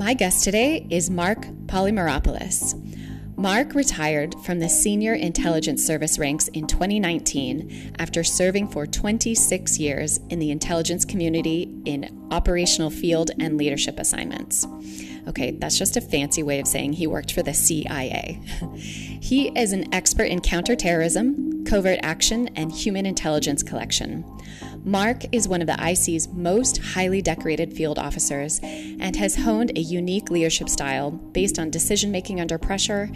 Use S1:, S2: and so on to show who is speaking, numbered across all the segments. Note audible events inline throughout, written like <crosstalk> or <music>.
S1: My guest today is Mark Polymeropoulos. Mark retired from the Senior Intelligence Service ranks in 2019 after serving for 26 years in the intelligence community in operational field and leadership assignments. Okay, that's just a fancy way of saying he worked for the CIA. <laughs> he is an expert in counterterrorism, covert action, and human intelligence collection. Mark is one of the IC's most highly decorated field officers and has honed a unique leadership style based on decision making under pressure,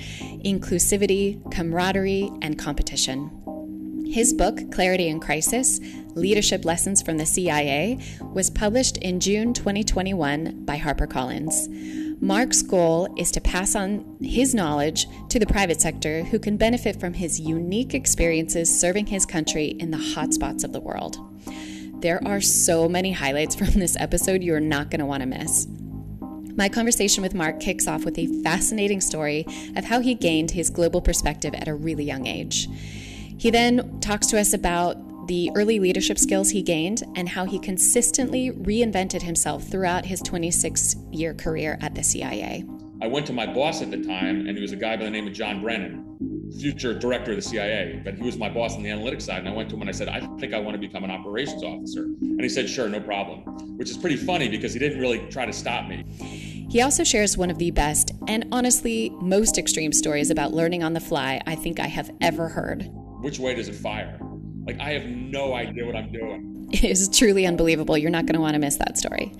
S1: inclusivity, camaraderie, and competition. His book, Clarity in Crisis Leadership Lessons from the CIA, was published in June 2021 by HarperCollins. Mark's goal is to pass on his knowledge to the private sector who can benefit from his unique experiences serving his country in the hotspots of the world. There are so many highlights from this episode you are not going to want to miss. My conversation with Mark kicks off with a fascinating story of how he gained his global perspective at a really young age. He then talks to us about the early leadership skills he gained and how he consistently reinvented himself throughout his 26 year career at the CIA.
S2: I went to my boss at the time, and he was a guy by the name of John Brennan future director of the CIA, but he was my boss on the analytics side. And I went to him and I said, I think I want to become an operations officer. And he said, sure, no problem, which is pretty funny because he didn't really try to stop me.
S1: He also shares one of the best and honestly most extreme stories about learning on the fly I think I have ever heard.
S2: Which way does it fire? Like, I have no idea what I'm doing.
S1: It is truly unbelievable. You're not going to want to miss that story.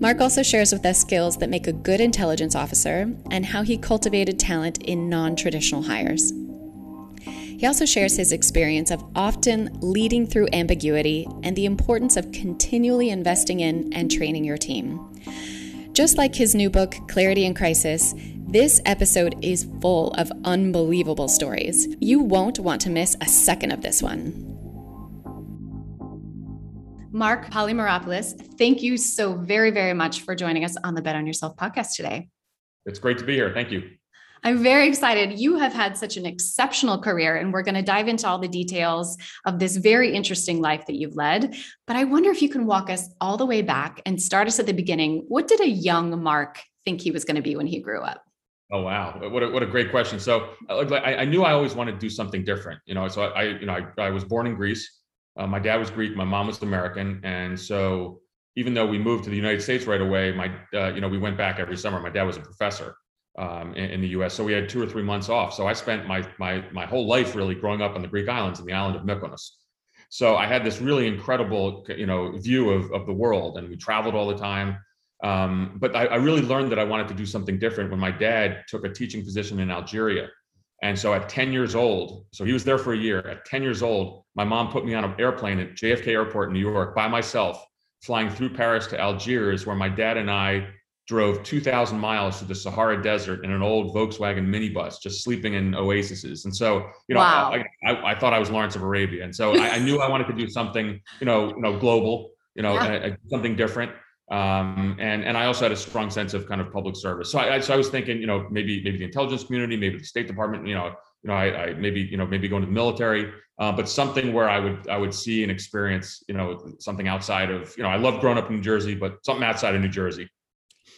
S1: Mark also shares with us skills that make a good intelligence officer and how he cultivated talent in non traditional hires. He also shares his experience of often leading through ambiguity and the importance of continually investing in and training your team. Just like his new book, Clarity in Crisis, this episode is full of unbelievable stories. You won't want to miss a second of this one. Mark Polymeropoulos, thank you so very, very much for joining us on the Bet on Yourself podcast today.
S2: It's great to be here. Thank you.
S1: I'm very excited. You have had such an exceptional career, and we're going to dive into all the details of this very interesting life that you've led. But I wonder if you can walk us all the way back and start us at the beginning. What did a young Mark think he was going to be when he grew up?
S2: Oh wow, what a, what a great question. So uh, I, I knew I always wanted to do something different, you know. So I, you know, I, I was born in Greece. Uh, my dad was Greek, my mom was American, and so even though we moved to the United States right away, my uh, you know we went back every summer. My dad was a professor um, in, in, the U.S., so we had two or three months off. So I spent my my my whole life really growing up on the Greek islands and the island of Mykonos. So I had this really incredible you know view of of the world, and we traveled all the time. Um, but I, I really learned that I wanted to do something different when my dad took a teaching position in Algeria and so at 10 years old, so he was there for a year. At 10 years old, my mom put me on an airplane at JFK Airport in New York by myself, flying through Paris to Algiers, where my dad and I drove 2,000 miles through the Sahara Desert in an old Volkswagen minibus, just sleeping in oases. And so, you know, wow. I, I, I, thought I was Lawrence of Arabia, and so I, I, knew I wanted to do something, you know, you know, global, you know, yeah. Uh, something different um, and and I also had a strong sense of kind of public service. So I, so I was thinking, you know, maybe maybe the intelligence community, maybe the State Department, you know, you know, I, I maybe you know maybe going to the military, uh, but something where I would I would see and experience, you know, something outside of, you know, I love growing up in New Jersey, but something outside of New Jersey.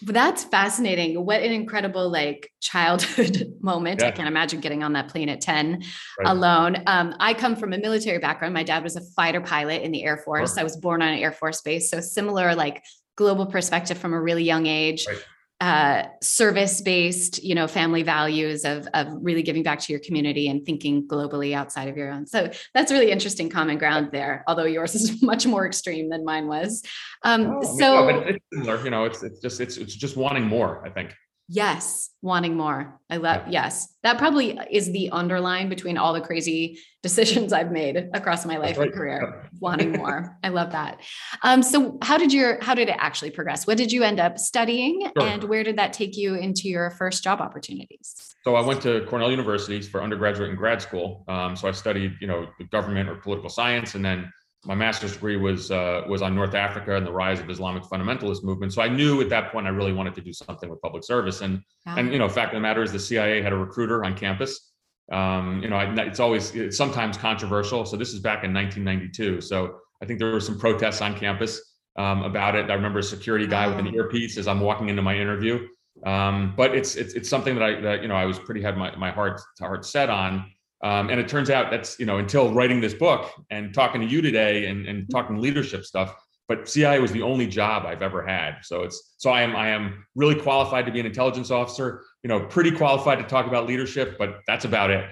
S1: That's fascinating. What an incredible like childhood <laughs> moment. Yeah. I can't imagine getting on that plane at 10 right. alone. Um, I come from a military background. My dad was a fighter pilot in the Air Force. I was born on an Air Force base. So similar like global perspective from a really young age. Right. Uh, service based, you know, family values of of really giving back to your community and thinking globally outside of your own. So that's really interesting common ground there. Although yours is <laughs> much more extreme than mine was. Um, oh, so,
S2: no, it's similar. You know, it's it's just it's it's just wanting more. I think.
S1: Yes, wanting more. I love, yes. That probably is the underline between all the crazy <laughs> decisions I've made across my life right. and career. <laughs> wanting <laughs> more. I love that. Um, so how did your how did it actually progress? What did you end up studying sure. and where did that take you into your first job opportunities?
S2: So I went to Cornell University for undergraduate and grad school. Um, so I studied, you know, government or political science and then my master's degree was uh, was on North Africa and the rise of Islamic fundamentalist movement. So I knew at that point I really wanted to do something with public service. And and you know, fact of the matter is the CIA had a recruiter on campus. Um, you know, I, it's always it's sometimes controversial. So this is back in 1992. So I think there were some protests on campus. um, about it. I remember a security guy with an earpiece as I'm walking into my interview. Um, but it's, it's it's something that I that you know I was pretty had my my heart heart set on. Um, and it turns out that's you know until writing this book and talking to you today and, and talking leadership stuff. But CIA was the only job I've ever had. So it's so I am I am really qualified to be an intelligence officer. You know, pretty qualified to talk about leadership, but that's about it.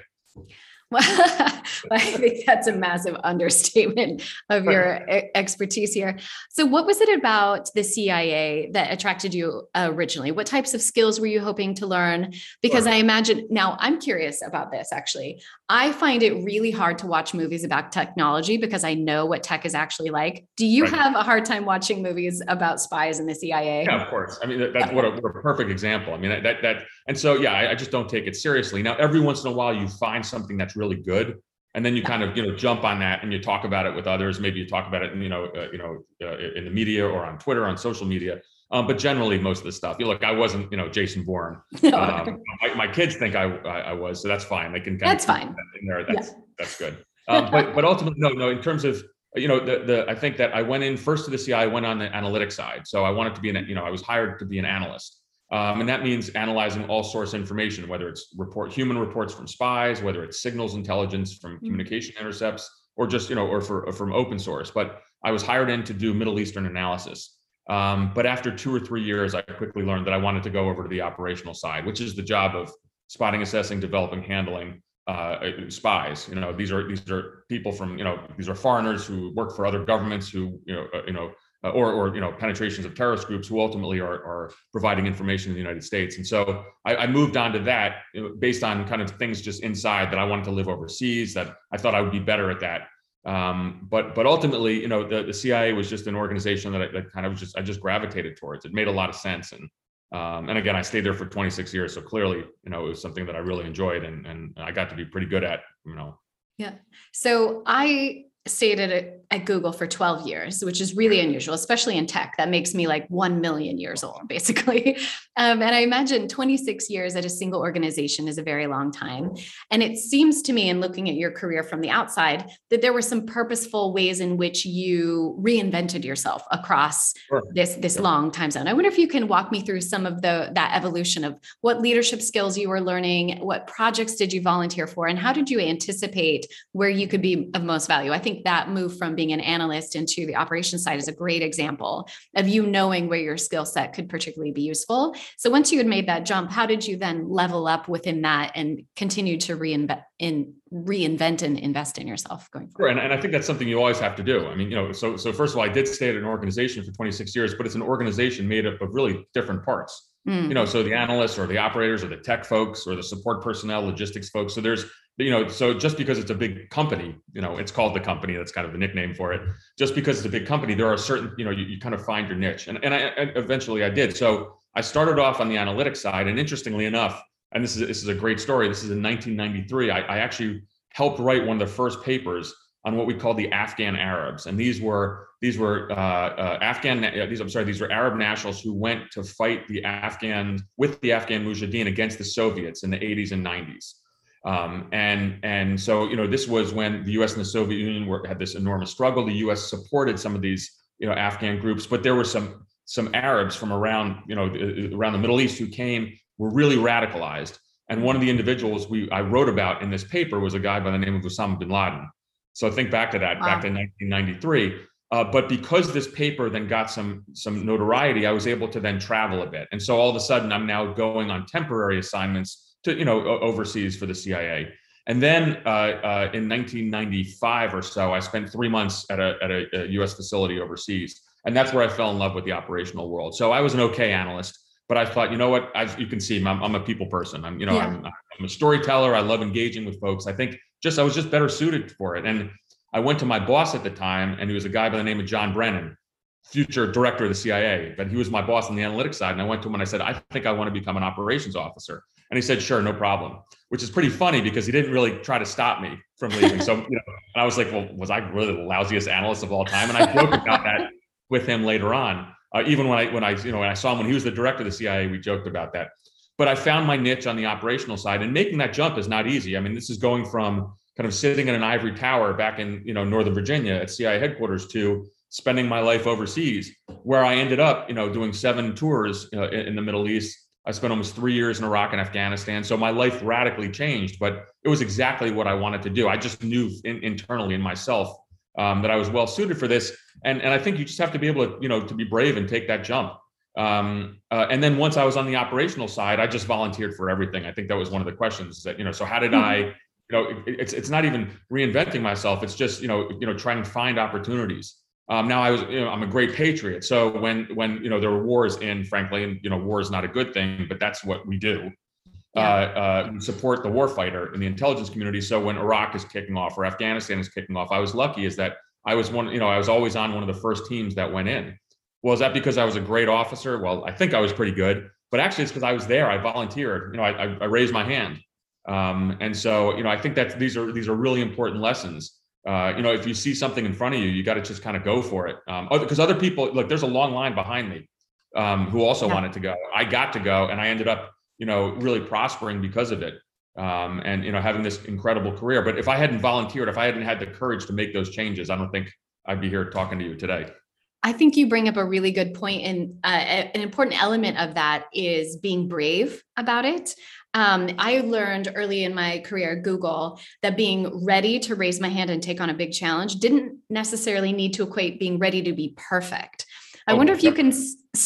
S2: <laughs>
S1: I think that's a massive understatement of your expertise here. So, what was it about the CIA that attracted you uh, originally? What types of skills were you hoping to learn? Because. I imagine now I'm curious about this actually. I find it really hard to watch movies about technology because I know what tech is actually like. Do you right. have a hard time watching movies about spies in the CIA?
S2: Yeah, of course. I mean, that, that's yeah. what, a, what, a, perfect example. I mean, that, that, and so, yeah, I, I just don't take it seriously. Now, every once in a while, you find something that's really good. And then you kind of you know jump on that and you talk about it with others. Maybe you talk about it in, you know uh, you know uh, in the media or on twitter on social media. Um, but generally most of the stuff you look i wasn't you know jason bourne. <laughs> Um, my, my, kids think I, I, I was so that's fine. They can
S1: kind that's of fine.
S2: that in there. That's yeah. that's good. Um, but but ultimately no no in terms of you know the, the i think that i went in first to the ci i went on the analytics side. So i wanted to be an you know i was hired to be an analyst um, and that means analyzing all source information, whether it's report human reports from spies, whether it's signals intelligence from mm-hmm. communication intercepts, or just you know, or for or from open source. But I was hired in to do Middle Eastern analysis. Um, but after two or three years, I quickly learned that I wanted to go over to the operational side, which is the job of spotting, assessing, developing, handling uh, spies. You know, these are these are people from you know these are foreigners who work for other governments who you know uh, you know uh, or, or you know penetrations of terrorist groups who ultimately are, are providing information in the United States. And so I, I moved on to that based on kind of things just inside that I wanted to live overseas. That I thought I would be better at that. Um, but but ultimately, you know, the, the CIA was just an organization that I that kind of just I just gravitated towards. It made a lot of sense, and um, and again, I stayed there for 26 years, so clearly, you know, it was something that I really enjoyed, and and I got to be pretty good at, you know.
S1: Yeah. So I stayed at, at Google for 12 years, which is really unusual, especially in tech. That makes me like 1 million years old, <laughs> basically. Um, and I imagine 26 years at a single organization is a very long time. And it seems to me, in looking at your career from the outside, that there were some purposeful ways in which you reinvented yourself across sure. this, this long time zone. I wonder if you can walk me through some of the that evolution of what leadership skills you were learning, what projects did you volunteer for, and how did you anticipate where you could be of most value? I think think that move from being an analyst into the operations side is a great example of you knowing where your skill set could particularly be useful. So once you had made that jump, how did you then level up within that and continue to reinvent in reinvent and invest in yourself going forward?
S2: Sure, and, and I think that's something you always have to do. I mean, you know, so so first of all, I did stay at an organization for 26 years, but it's an organization made up of really different parts. Mm. You know, so the analysts or the operators or the tech folks or the support personnel, logistics folks. So there's you know, so just because it's a big company, you know, it's called the company. That's kind of the nickname for it. Just because it's a big company, there are certain, you know, you, you kind of find your niche, and and I and eventually I did. So I started off on the analytics side, and interestingly enough, and this is this is a great story. This is in 1993. I, I actually helped write one of the first papers on what we call the Afghan Arabs, and these were these were uh, uh, Afghan uh, these I'm sorry these were Arab nationals who went to fight the Afghan with the Afghan Mujahideen against the Soviets in the 80s and 90s. Um, and and so you know this was when the U.S. and the Soviet Union were, had this enormous struggle. The U.S. supported some of these you know Afghan groups, but there were some some Arabs from around you know around the Middle East who came were really radicalized. And one of the individuals we I wrote about in this paper was a guy by the name of Osama bin Laden. So think back to that, wow. back to 1993. Uh, but because this paper then got some some notoriety, I was able to then travel a bit. And so all of a sudden, I'm now going on temporary assignments to you know overseas for the CIA. And then uh, uh, in 1995 or so, I spent three months at a, at a, a, U.S. facility overseas, and that's where I fell in love with the operational world. So I was an okay analyst, but I thought, you know what? I, you can see, I'm, I'm, a people person. I'm, you know, yeah. I'm, I'm a storyteller. I love engaging with folks. I think just I was just better suited for it. And I went to my boss at the time, and he was a guy by the name of John Brennan, future director of the CIA. But he was my boss on the analytics side, and I went to him and I said, I think I want to become an operations officer. And he said, sure, no problem, which is pretty funny because he didn't really try to stop me from leaving. So, you know, and I was like, well, was I really the lousiest analyst of all time? And I joked about that with him later on. Uh, even when I, when I, you know, when I saw him when he was the director of the CIA, we joked about that. But I found my niche on the operational side, and making that jump is not easy. I mean, this is going from kind of sitting in an ivory tower back in, you know, Northern Virginia at CIA headquarters to spending my life overseas, where I ended up, you know, doing seven tours uh, in, in the Middle East. I spent almost three years in Iraq and Afghanistan. So my life radically changed, but it was exactly what I wanted to do. I just knew in, internally in myself um, that I was well suited for this. And, and I think you just have to be able to, you know, to be brave and take that jump. Um, uh, and then once I was on the operational side, I just volunteered for everything. I think that was one of the questions that, you know, so how did mm-hmm. I, you know, it, it's, it's not even reinventing myself. It's just, you know, you know, trying to find opportunities. Um, now I was, you know, I'm a great patriot. So when, when, you know, there were wars in, frankly, and, you know, war is not a good thing, but that's what we do. Yeah. Uh, uh, support the warfighter in the intelligence community. So when Iraq is kicking off or Afghanistan is kicking off, I was lucky is that I was one, you know, I was always on one of the first teams that went in. Well, is that because I was a great officer? Well, I think I was pretty good, but actually it's because I was there. I volunteered. You know, I, I raised my hand, um, and so you know, I think that these are these are really important lessons. Uh, you know, if you see something in front of you, you got to just kind of go for it. Because um, other people, look, there's a long line behind me um, who also yeah. wanted to go. I got to go, and I ended up, you know, really prospering because of it. Um, and you know, having this incredible career. But if I hadn't volunteered, if I hadn't had the courage to make those changes, I don't think I'd be here talking to you today.
S1: I think you bring up a really good point, and uh, an important element of that is being brave about it. Um, I learned early in my career at Google that being ready to raise my hand and take on a big challenge didn't necessarily need to equate being ready to be perfect. I oh, wonder if you can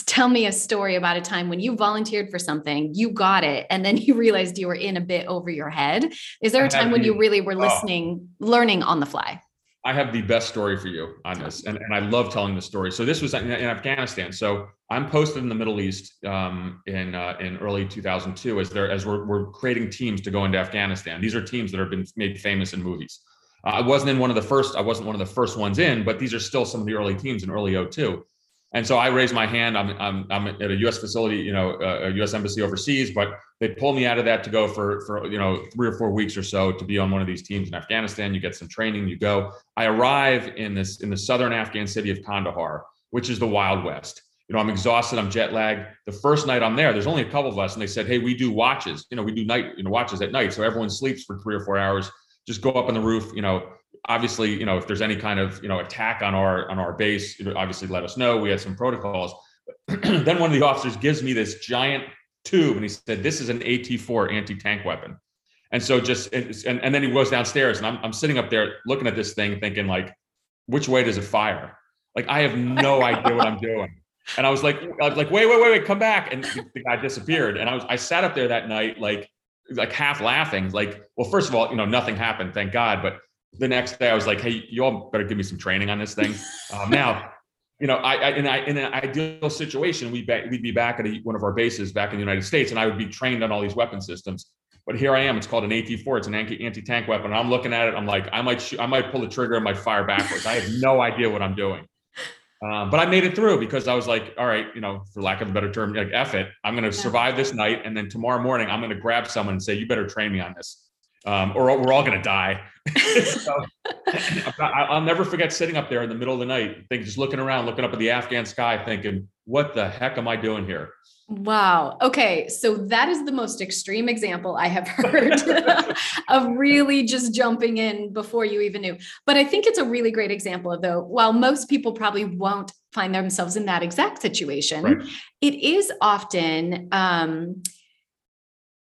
S1: tell me a story about a time when you volunteered for something, you got it, and then <laughs> you realized you were in a bit over your head. Is there a time when you really were oh. listening, oh. learning on the fly?
S2: I have the best story for you on this, and, and I love telling the story. So this was in, in Afghanistan. So I'm posted in the Middle East um, in uh, in early 2002 as there as we're, we're creating teams to go into Afghanistan. These are teams that have been made famous in movies. Uh, I wasn't in one of the first. I wasn't one of the first ones in, but these are still some of the early teams in early 02. And so I raised my hand. I'm, I'm, I'm at a U.S. facility, you know, uh, a U.S. embassy overseas, but they pull me out of that to go for, for, you know, three or four weeks or so to be on one of these teams in Afghanistan. You get some training, you go. I arrive in this, in the southern Afghan city of Kandahar, which is the Wild West. You know, I'm exhausted, I'm jet lagged. The first night I'm there, there's only a couple of us, and they said, Hey, we do watches, you know, we do night, you know, watches at night. So everyone sleeps for three or four hours. Just go up on the roof, you know, obviously, you know, if there's any kind of you know attack on our on our base, obviously let us know. We had some protocols. <clears throat> then one of the officers gives me this giant tube, and he said, "This is an AT4 anti-tank weapon." And so just and, and then he goes downstairs, and I'm I'm sitting up there looking at this thing, thinking like, which way does it fire? Like I have no <laughs> idea what I'm doing. And I was like, I was like, wait, wait, wait, wait, come back. And the guy disappeared. And I was I sat up there that night, like like half laughing, like, well, first of all, you know, nothing happened, thank God. But the next day I was like, hey, you all better give me some training on this thing. <laughs> Um, now, you know, I, I, in, I, in an ideal situation, we'd, be, we'd be back at a, one of our bases back in the United States, and I would be trained on all these weapon systems. But here I am. It's called an AT4. It's an anti-tank weapon. And I'm looking at it. I'm like, I might, shoot, I might pull the trigger and might fire backwards. I have no idea what I'm doing. Um, but I made it through because I was like, all right, you know, for lack of a better term, like F it. I'm going to yeah. survive this night, and then tomorrow morning, I'm going to grab someone and say, you better train me on this um, or we're all going to die. <laughs> so, I'll never forget sitting up there in the middle of the night, think, just looking around, looking up at the Afghan sky, thinking, "What the heck am I doing here?"
S1: Wow. Okay. So that is the most extreme example I have <laughs> heard of really just jumping in before you even knew. But I think it's a really great example of though, while most people probably won't find themselves in that exact situation, right. it is often um,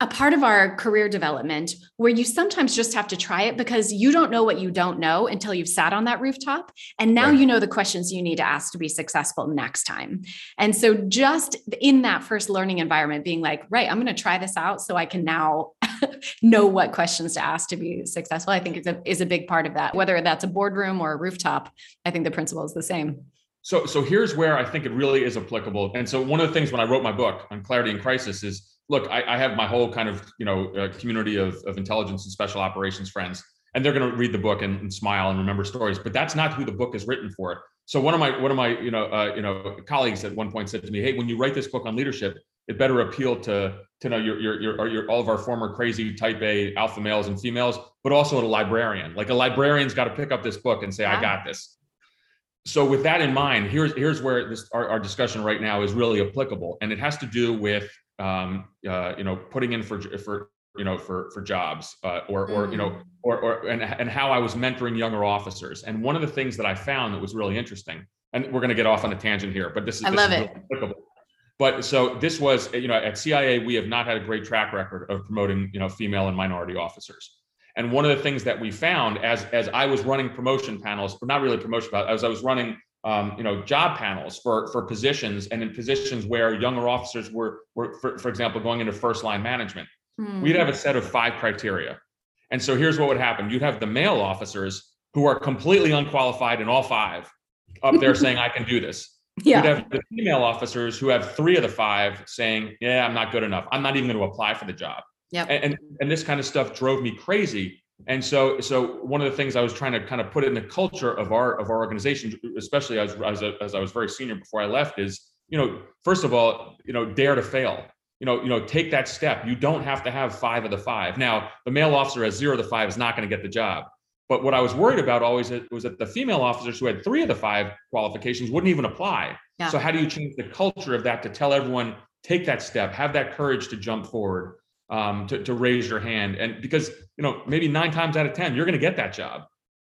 S1: a part of our career development where you sometimes just have to try it because you don't know what you don't know until you've sat on that rooftop. And now right. you know the questions you need to ask to be successful next time. And so, just in that first learning environment, being like, right, I'm going to try this out so I can now <laughs> know what questions to ask to be successful, I think is a, is a big part of that. Whether that's a boardroom or a rooftop, I think the principle is the same.
S2: So, so here's where I think it really is applicable. And so, one of the things when I wrote my book on clarity in crisis is look, I, I, have my whole kind of you know uh, community of, of intelligence and special operations friends, and they're going to read the book and, and, smile and remember stories. But that's not who the book is written for. So one of my one of my you know uh, you know colleagues at one point said to me, "Hey, when you write this book on leadership, it better appeal to to know your your your, your all of our former crazy Type A alpha males and females, but also a librarian. Like a librarian's got to pick up this book and say, "I got this." So with that in mind, here's here's where this our, our discussion right now is really applicable, and it has to do with um, uh, you know, putting in for for you know for for jobs uh, or or you know mm. or or and and how I was mentoring younger officers. And one of the things that I found that was really interesting and we're going to get off on a tangent here, but this is
S1: I
S2: this
S1: love
S2: is
S1: it.
S2: really applicable. But so this was, you know, at CIA, we have not had a great track record of promoting, you know, female and minority officers. And one of the things that we found as as I was running promotion panels, but not really promotion, but as I was running, um, you know, job panels for for positions and in positions where younger officers were were, for, for example, going into first line management,
S1: Hmm.
S2: we'd have a set of five criteria. And so here's what would happen: you'd have the male officers who are completely unqualified in all five up there <laughs> saying, "I can do this."
S1: yeah.
S2: You'd have the female officers who have three of the five saying, "Yeah, I'm not good enough. I'm not even going to apply for the job."
S1: Yep.
S2: And, and and this kind of stuff drove me crazy. And so so one of the things I was trying to kind of put in the culture of our of our organization, especially as as, a, as I was very senior before I left, is you know first of all you know dare to fail. You know you know take that step. You don't have to have five of the five. Now the male officer has zero of the five is not going to get the job. But what I was worried about always was that the female officers who had three of the five qualifications wouldn't even apply.
S1: Yeah.
S2: So how do you change the culture of that to tell everyone take that step, have that courage to jump forward, um, to, to raise your hand, and because you know maybe nine times out of ten you're going to get that job.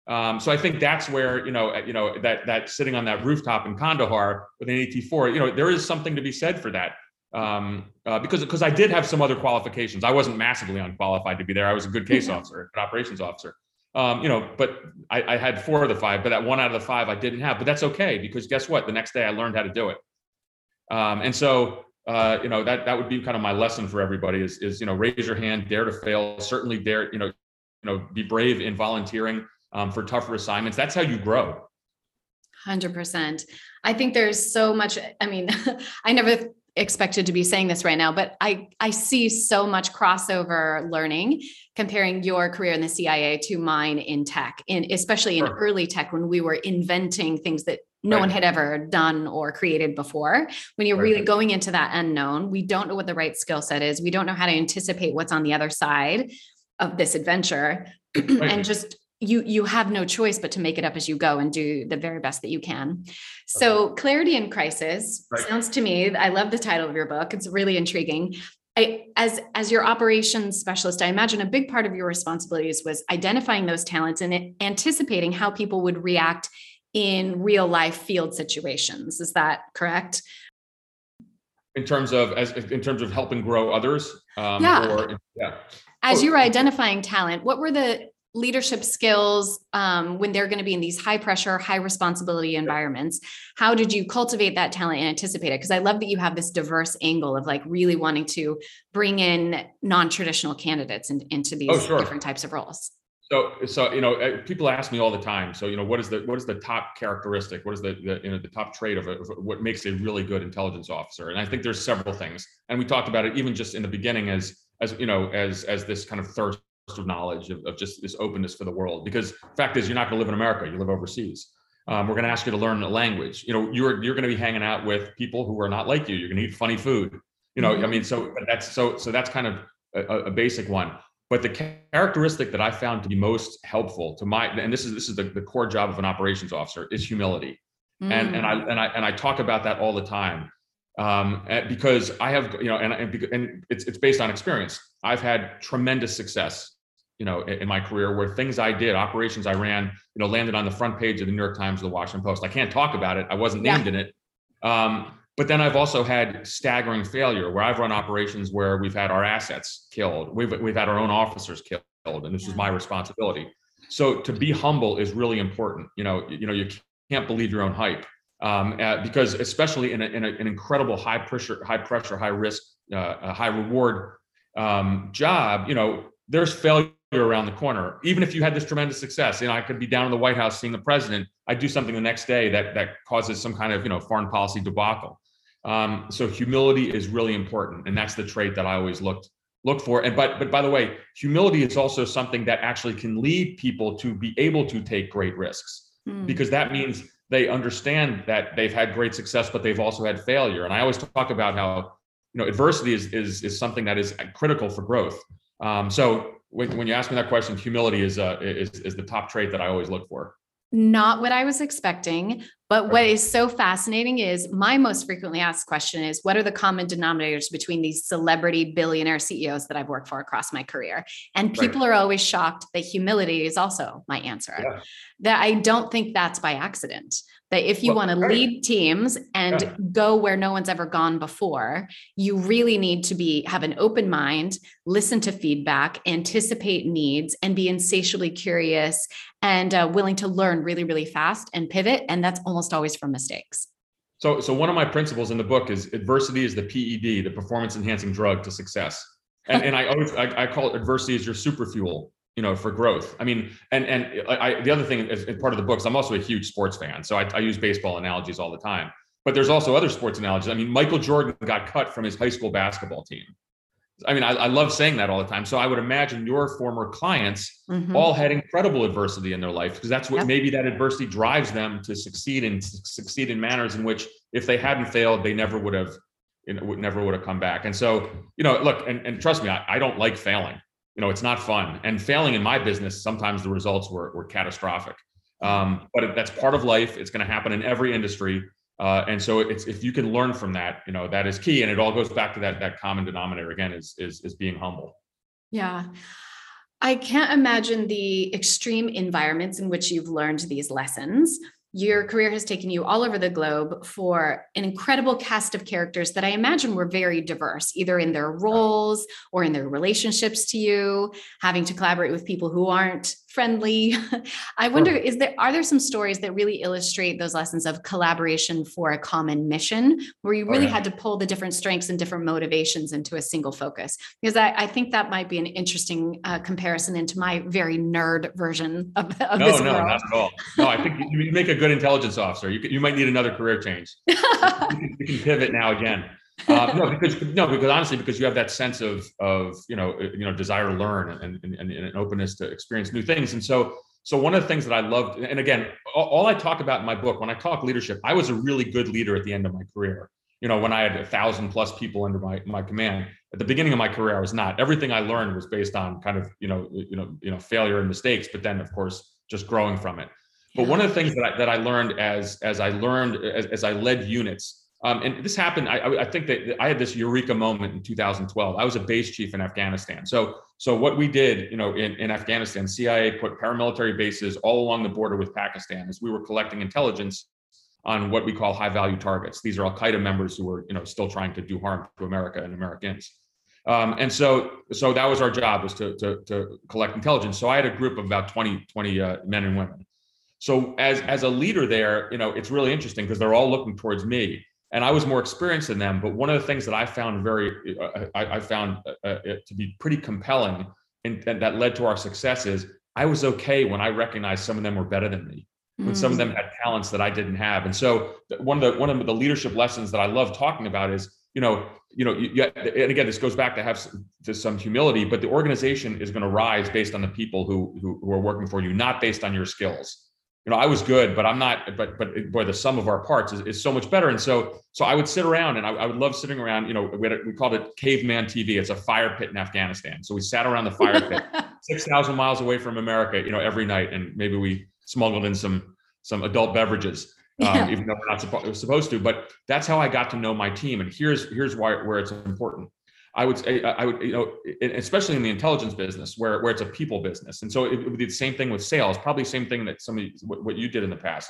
S2: Um, so I think that's where you know you know that that sitting on that rooftop in Kandahar with an AT4, you know there is something to be said for that. Um, uh, because because I did have some other qualifications. I wasn't massively unqualified to be there. I was a good case officer, an operations officer. Um, you know, but I, I had four of the five, but that one out of the five I didn't have. But that's okay because guess what? The next day I learned how to do it. Um, and so uh, you know that that would be kind of my lesson for everybody is is you know raise your hand, dare to fail, certainly dare you know you know be brave in volunteering um, for tougher assignments. That's how you grow.
S1: Hundred percent. I think there's so much. I mean, <laughs> I never expected to be saying this right now, but I I see so much crossover learning comparing your career in the CIA to mine in tech, in especially in
S2: Sure.
S1: early tech when we were inventing things that no one had ever done or created before. When you're
S2: Right.
S1: really going into that unknown, we don't know what the right skill set is. We don't know how to anticipate what's on the other side of this adventure, <clears throat> and just you you have no choice but to make it up as you go and do the very best that you can. So clarity in crisis
S2: Right.
S1: sounds to me. I love the title of your book. It's really intriguing. I, as as your operations specialist, I imagine a big part of your responsibilities was identifying those talents and anticipating how people would react in real life field situations. Is that correct?
S2: In terms of as in terms of helping grow others. Um,
S1: Yeah.
S2: Or yeah.
S1: As you were identifying talent, what were the leadership skills um, when they're going to be in these high pressure, high responsibility environments? How did you cultivate that talent and anticipate it? Because I love that you have this diverse angle of like really wanting to bring in non traditional candidates in, into these
S2: Oh, sure.
S1: different types of roles.
S2: So, so you know, uh, people ask me all the time. So, you know, what is the what is the top characteristic? What is the, the you know the top trait of, a, of what makes a really good intelligence officer? And I think there's several things. And we talked about it even just in the beginning as as you know as as this kind of thirst of knowledge of, of just this openness for the world. Because fact is, you're not going to live in America. You live overseas. Um, we're going to ask you to learn a language. You know, you're you're going to be hanging out with people who are not like you. You're going to eat funny food. You know, I
S1: Mhm.
S2: mean, so that's so so that's kind of a- a basic one. But the characteristic that I found to be most helpful to my and this is this is the, the core job of an operations officer is humility. And and I
S1: Mm.
S2: and I and I talk about that all the time. Um, because I have you know and and, and it's it's based on experience. I've had tremendous success, you know, in, in my career where things I did, operations I ran, you know, landed on the front page of the New York Times or the Washington Post. I can't talk about it. I wasn't
S1: Yeah.
S2: named in it. Um, but then I've also had staggering failure where I've run operations where we've had our assets killed. We've we've had our own officers killed, and this is my responsibility. So to be humble is really important. You know, you know, you can't believe your own hype um, uh, because especially in, a, in a, an incredible high pressure, high pressure, high risk, uh, a high reward um, job. You know, there's failure around the corner. Even if you had this tremendous success, you know, I could be down in the White House seeing the president. I do something the next day that that causes some kind of you know foreign policy debacle. Um, so humility is really important, and that's the trait that I always looked look for. And but but by the way, humility is also something that actually can lead people to be able to take great risks
S1: Mm.
S2: because that means they understand that they've had great success, but they've also had failure. And I always talk about how you know adversity is is is something that is critical for growth. Um, so when, when you ask me that question, humility is uh, is is the top trait that I always look for.
S1: Not what I was expecting, But what is so fascinating is my most frequently asked question is what are the common denominators between these celebrity billionaire CEOs that I've worked for across my career? And people right. are always shocked that humility is also my answer. Yeah. That I don't think that's by accident. That if you well, want to lead teams and yeah. go where no one's ever gone before, you really need to be have an open mind, listen to feedback, anticipate needs, and be insatiably curious and uh, willing to learn really, really fast and pivot. And that's almost always from mistakes.
S2: So, so one of my principles in the book is adversity is the PED, the performance enhancing drug to success. And, <laughs> and I always I, I call it adversity is your super fuel you know for growth. I mean and and I, the other thing is, part of the books i'm also a huge sports fan so I, I, use baseball analogies all the time. But there's also other sports analogies. I mean michael jordan got cut from his high school basketball team. I mean i, I love saying that all the time. So i would imagine your former clients mm-hmm. all had incredible adversity in their life because that's what yep. maybe that adversity drives them to succeed and succeed in manners in which if they hadn't failed they never would have you know, would never would have come back. And so you know look and, and trust me I, I don't like failing you know it's not fun. And failing in my business sometimes the results were, were catastrophic. Um, but that's part of life. It's going to happen in every industry. Uh, and so it's if you can learn from that you know that is key. And it all goes back to that that common denominator again is is, is being humble.
S1: Yeah. I can't imagine the extreme environments in which you've learned these lessons your career has taken you all over the globe for an incredible cast of characters that I imagine were very diverse, either in their roles or in their relationships to you, having to collaborate with people who aren't friendly. <laughs> I wonder, is there are there some stories that really illustrate those lessons of collaboration for a common mission, where you really oh, yeah. had to pull the different strengths and different motivations into a single focus? Because I, I think that might be an interesting uh, comparison into my very nerd version of, of
S2: no,
S1: this
S2: no,
S1: world.
S2: not at all. No, I think you make a good intelligence officer. You, you might need another career change. <laughs> you, can, you can pivot now again. Uh, no, because no, because honestly, because you have that sense of of you know uh, you know desire to learn and and, and an openness to experience new things, and so so one of the things that I loved, and again, all, all, I talk about in my book, when I talk leadership, I was a really good leader at the end of my career. You know, when I had a thousand plus people under my my command. At the beginning of my career, I was not. Everything I learned was based on kind of you know you know you know failure and mistakes, but then of course just growing from it. But one of the things that I, that I learned as as I learned as, as I led units um, and this happened. I, I, think that I had this eureka moment in 2012. I was a base chief in Afghanistan. So, so what we did, you know, in, in Afghanistan, CIA put paramilitary bases all along the border with Pakistan as we were collecting intelligence on what we call high value targets. These are Al Qaeda members who were, you know, still trying to do harm to America and Americans. Um, and so, so that was our job was to, to, to, collect intelligence. So I had a group of about 20, 20 uh, men and women. So as, as a leader there, you know, it's really interesting because they're all looking towards me and I was more experienced than them. But one of the things that I found very, uh, I, I, found uh, uh to be pretty compelling, and, and, that led to our success is I was okay when I recognized some of them were better than me, when mm some of them mm. had talents that I didn't have. And so one of the one of the leadership lessons that I love talking about is, you know, you know, you, you, and again, this goes back to have some, to some humility, but the organization is going to rise based on the people who, who who are working for you, not based on your skills you know, I was good, but I'm not, but, but boy, the sum of our parts is, is so much better. And so, so I would sit around and I, I would love sitting around, you know, we, had a, we called it caveman TV. It's a fire pit in Afghanistan. So we sat around the fire pit <laughs> 6,000 miles away from America, you know, every night. And maybe we smuggled in some, some adult beverages, um, even though we're not suppo- supposed to, but that's how I got to know my team. And here's, here's why, where it's important. I would say I would you know especially in the intelligence business where where it's a people business. And so it, would be the same thing with sales probably same thing that somebody what, what you did in the past.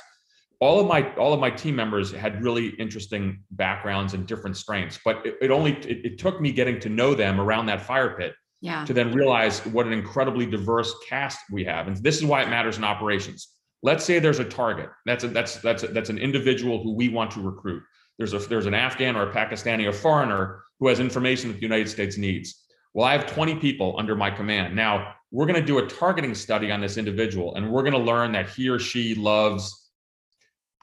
S2: All of my all of my team members had really interesting backgrounds and different strengths but it, it only it, it, took me getting to know them around that fire pit
S1: yeah.
S2: to then realize what an incredibly diverse cast we have. And this is why it matters in operations. Let's say there's a target. That's a, that's that's a, that's an individual who we want to recruit there's a there's an afghan or a pakistani or foreigner who has information that the United States needs. Well, I have 20 people under my command. Now, we're going to do a targeting study on this individual, and we're going to learn that he or she loves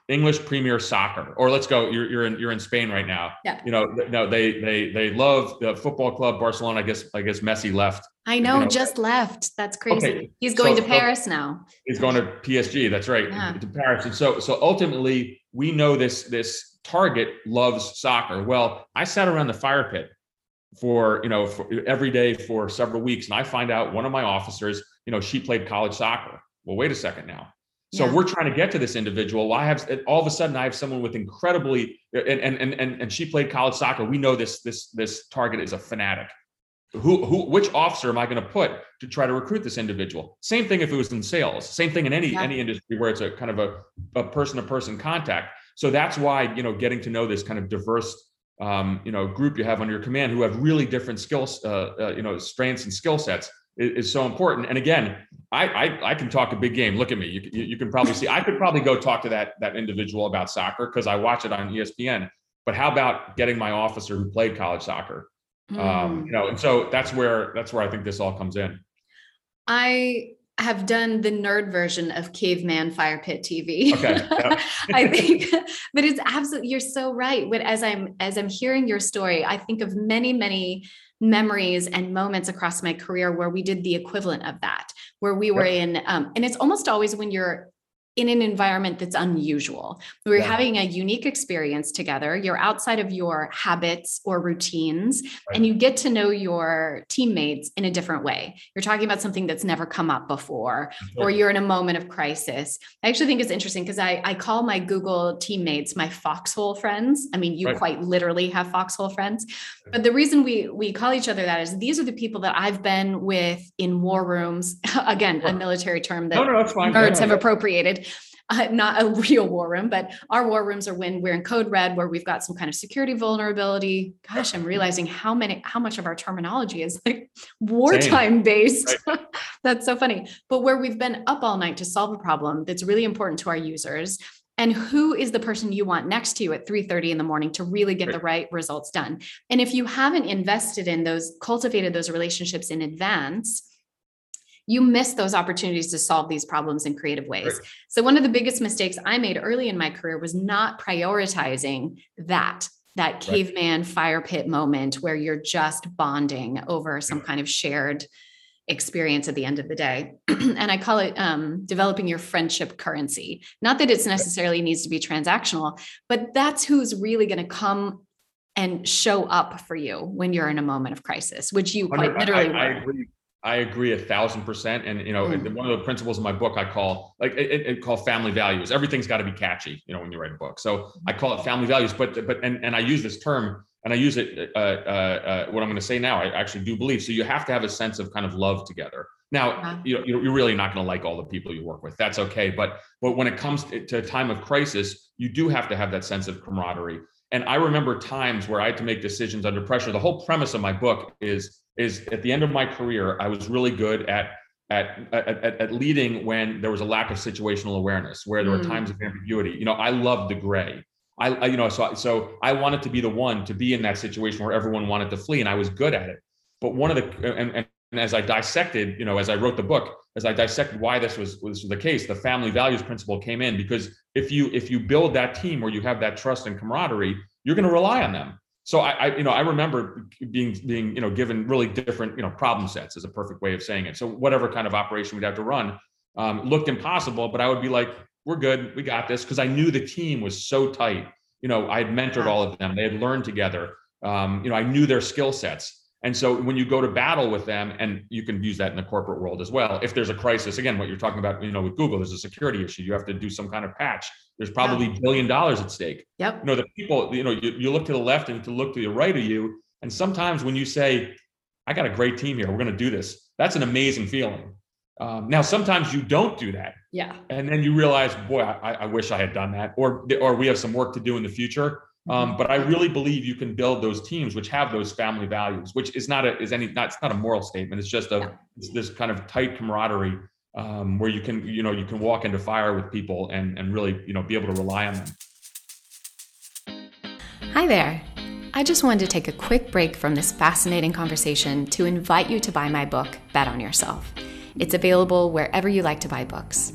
S2: English Premier Soccer. Or let's go. You're, you're in you're in Spain right now.
S1: Yeah.
S2: You know, no, they they they love the football club Barcelona. I guess I guess Messi left.
S1: I know, you know. just left. That's crazy. Okay. He's going so, to Paris so now.
S2: He's going to PSG. That's right, yeah. to Paris. And so so ultimately, we know this this target loves soccer. Well, I sat around the fire pit for you know for every day for several weeks, and I find out one of my officers, you know, she played college soccer. Well, wait a second now. So
S1: Yeah.
S2: we're trying to get to this individual. Well, I have all of a sudden I have someone with incredibly and and and and, and she played college soccer. We know this this this target is a fanatic. Who who which officer am I going to put to try to recruit this individual? Same thing if it was in sales. Same thing in any
S1: Yeah.
S2: any industry where it's a kind of a a person to person contact. So that's why you know getting to know this kind of diverse um, you know group you have under your command who have really different skills uh, uh, you know strengths and skill sets is, is so important. And again, I, I I can talk a big game. Look at me. You, you, you can probably see. I could probably go talk to that that individual about soccer because I watch it on ESPN. But how about getting my officer who played college soccer?
S1: Mm.
S2: Um, you know, and so that's where that's where I think this all comes in.
S1: I have done the nerd version of caveman fire pit TV.
S2: Okay, <laughs> yeah.
S1: I think, but it's absolutely, you're so right. But as I'm, as I'm hearing your story, I think of many, many memories and moments across my career where we did the equivalent of that, where we were in, um, and it's almost always when you're in an environment that's unusual. We're
S2: Yeah.
S1: having a unique experience together. You're outside of your habits or routines, and you get to know your teammates in a different way. You're talking about something that's never come up before, or you're in a moment of crisis. I actually think it's interesting because I, I call my Google teammates my foxhole friends. I mean, you
S2: Right.
S1: quite literally have foxhole friends. But the reason we we call each other that is these are the people that I've been with in war rooms. <laughs> Again, a military term that
S2: No, no,
S1: nerds
S2: Yeah,
S1: have
S2: no,
S1: appropriated. <laughs> Uh, not a real war room, but our war rooms are when we're in code red, where we've got some kind of security vulnerability. Gosh, I'm realizing how many, how much of our terminology is like wartime based. <laughs> that's so funny. But where we've been up all night to solve a problem that's really important to our users. And who is the person you want next to you at 3:30 in the morning to really get
S2: Right.
S1: the right results done? And if you haven't invested in those, cultivated those relationships in advance, you miss those opportunities to solve these problems in creative ways.
S2: Right.
S1: So one of the biggest mistakes I made early in my career was not prioritizing that that caveman fire pit moment where you're just bonding over some kind of shared experience at the end of the day. <clears throat> and I call it um, developing your friendship currency. Not that it's necessarily needs to be transactional, but that's who's really going to come and show up for you when you're in a moment of crisis, which you quite literally
S2: I, I agree. I agree a thousand percent. And you know,
S1: Mm.
S2: one of the principles in my book I call like it, it, call family values. Everything's got to be catchy, you know, when you write a book. So I call it family values. But but and and I use this term and I use it. Uh, uh, uh, what I'm going to say now, I actually do believe. So you have to have a sense of kind of love together. Now,
S1: Yeah.
S2: you know, you're really not going to like all the people you work with. That's okay. But but when it comes to, to a time of crisis, you do have to have that sense of camaraderie. And I remember times where I had to make decisions under pressure. The whole premise of my book is is at the end of my career, I was really good at at at, at, leading when there was a lack of situational awareness, where there were
S1: Mm.
S2: times of ambiguity. You know, I love the gray. I, I you know so so I wanted to be the one to be in that situation where everyone wanted to flee, and I was good at it. But one of the and, and and as I dissected, you know, as I wrote the book, as I dissected why this was this was the case, the family values principle came in because if you if you build that team where you have that trust and camaraderie, you're going to rely on them. So I, I, you know, I remember being being you know given really different you know problem sets is a perfect way of saying it. So whatever kind of operation we'd have to run um, looked impossible, but I would be like, we're good, we got this, because I knew the team was so tight. You know, I had mentored all of them; they had learned together. Um, you know, I knew their skill sets. And so when you go to battle with them, and you can use that in the corporate world as well. If there's a crisis, again, what you're talking about, you know, with Google, there's a security issue. You have to do some kind of patch. There's probably billion dollars at stake.
S1: Yep.
S2: You know, the people, you know, you, you look to the left and to look to the right of you. And sometimes when you say, I got a great team here, we're going to do this, that's an amazing feeling. Um, now, sometimes you don't do that.
S1: Yeah.
S2: And then you realize, boy, I, I wish I had done that, or or we have some work to do in the future. Um, but I really believe you can build those teams which have those family values, which is not a is any not it's not a moral statement. It's just a it's this kind of tight camaraderie um, where you can you know you can walk into fire with people and and really you know be able to rely on them.
S1: Hi there. I just wanted to take a quick break from this fascinating conversation to invite you to buy my book, Bet on Yourself. It's available wherever you like to buy books.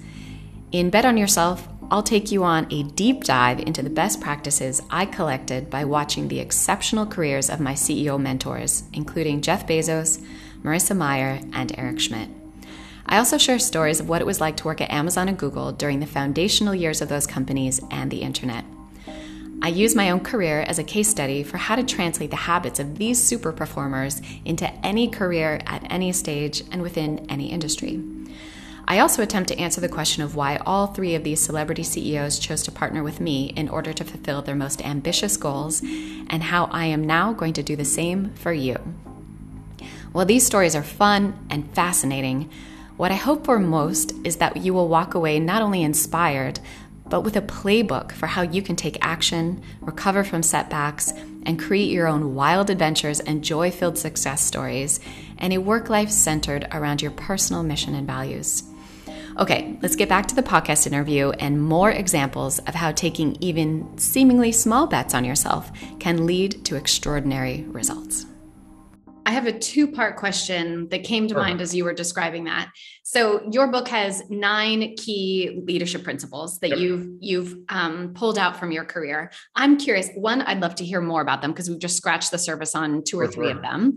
S1: In Bet on Yourself, I'll take you on a deep dive into the best practices I collected by watching the exceptional careers of my CEO mentors, including Jeff Bezos, Marissa Mayer, and Eric Schmidt. I also share stories of what it was like to work at Amazon and Google during the foundational years of those companies and the internet. I use my own career as a case study for how to translate the habits of these super performers into any career at any stage and within any industry. I also attempt to answer the question of why all three of these celebrity CEOs chose to partner with me in order to fulfill their most ambitious goals, and how I am now going to do the same for you. While these stories are fun and fascinating, what I hope for most is that you will walk away not only inspired, but with a playbook for how you can take action, recover from setbacks, and create your own wild adventures and joy filled success stories, and a work life centered around your personal mission and values. Okay, let's get back to the podcast interview and more examples of how taking even seemingly small bets on yourself can lead to extraordinary results. I have a two part question that came to mind as you were describing that. So your book has nine key leadership principles that yep. you've you've um, pulled out from your career. I'm curious. One, I'd love to hear more about them because we've just scratched the surface on two or three sure. of them.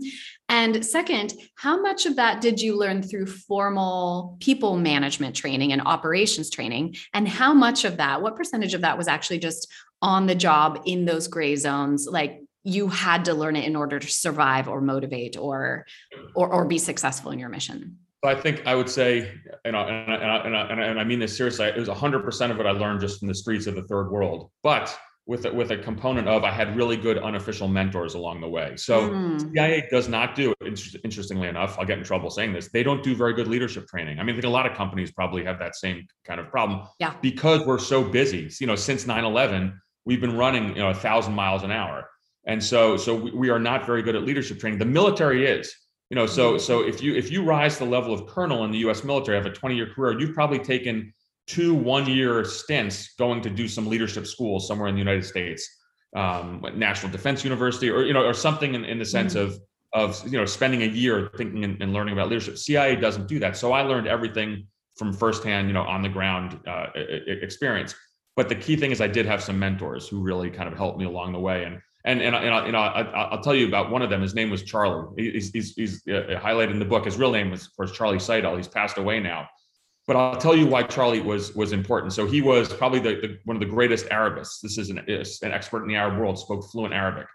S1: And second, how much of that did you learn through formal people management training and operations training? And how much of that, what percentage of that was actually just on the job in those gray zones, like you had to learn it in order to survive or motivate or or, or be successful in your mission?
S2: I think I would say, and I, and I, and I, and I, and I mean this seriously, it was 100% of what I learned just in the streets of the third world. But with a, with a component of I had really good unofficial mentors along the way. So mm. CIA does not do interestingly enough. I'll get in trouble saying this. They don't do very good leadership training. I mean, I think a lot of companies probably have that same kind of problem.
S1: Yeah.
S2: Because we're so busy. You know, since 9/11, we've been running you know a thousand miles an hour. And so, so we are not very good at leadership training. The military is, you know, so mm-hmm. so if you if you rise to the level of colonel in the U.S. military, have a 20 year career, you've probably taken two one year stints going to do some leadership school somewhere in the United States, um, National Defense University, or you know, or something in, in the sense mm-hmm. of of you know spending a year thinking and, and, learning about leadership. CIA doesn't do that, so I learned everything from firsthand, you know, on the ground uh, experience. But the key thing is, I did have some mentors who really kind of helped me along the way, and and and, and, and I, will tell you about one of them. His name was Charlie. He's, he's, he's uh, highlighted in the book. His real name was, of course, Charlie Seidel. He's passed away now. But I'll tell you why Charlie was was important. So he was probably the, the one of the greatest Arabists. This is an, an expert in the Arab world. Spoke fluent Arabic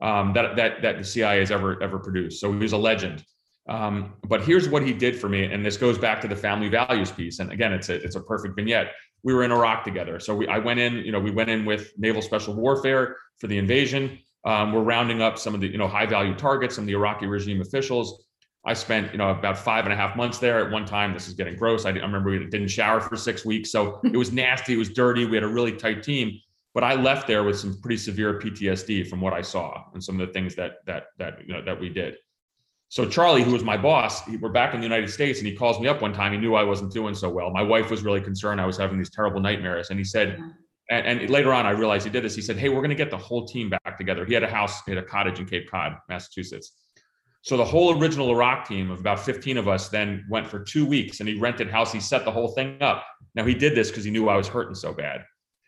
S2: um, that that that the CIA has ever ever produced. So he was a legend. Um, but here's what he did for me, and this goes back to the family values piece. And again, it's a it's a perfect vignette. We were in Iraq together, so we, I went in. You know, we went in with naval special warfare for the invasion. Um, we're rounding up some of the you know high value targets, some of the Iraqi regime officials. I spent you know about five and a half months there. At one time, this is getting gross. I, I remember we didn't shower for six weeks, so <laughs> it was nasty. It was dirty. We had a really tight team, but I left there with some pretty severe PTSD from what I saw and some of the things that that that you know that we did. So Charlie, who was my boss, he, we're back in the United States, and he calls me up one time. He knew I wasn't doing so well. My wife was really concerned. I was having these terrible nightmares, and he said, and, and, later on, I realized he did this. He said, "Hey, we're going to get the whole team back together." He had a house, he had a cottage in Cape Cod, Massachusetts. So the whole original Iraq team of about 15 of us then went for two weeks, and he rented house. He set the whole thing up. Now he did this because he knew I was hurting so bad,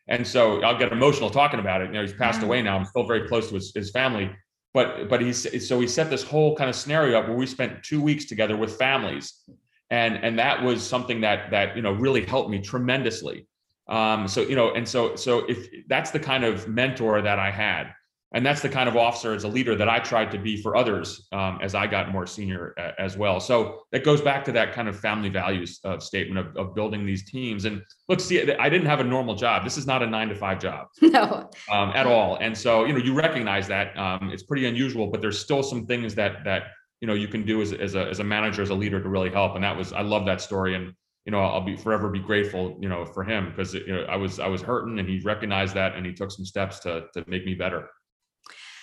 S2: and so I'll get emotional talking about it. You know, he's passed away now. I'm still very close to his, his family, but but he's so he set this whole kind of scenario up where we spent two weeks together with families, and and that was something that that you know really helped me tremendously. Um, so you know, and so so if that's the kind of mentor that I had, and that's the kind of officer as a leader that I tried to be for others um, as I got more senior uh, as well. So that goes back to that kind of family values of statement of, of, building these teams. And look, see, I didn't have a normal job. This is not a nine to five job, <laughs>
S1: no,
S2: um, at all. And so you know, you recognize that um, it's pretty unusual, but there's still some things that that you know you can do as, as a as a manager as a leader to really help. And that was I love that story and you know, I'll be forever be grateful, you know, for him because you know I was I was hurting and he recognized that and he took some steps to to make me better.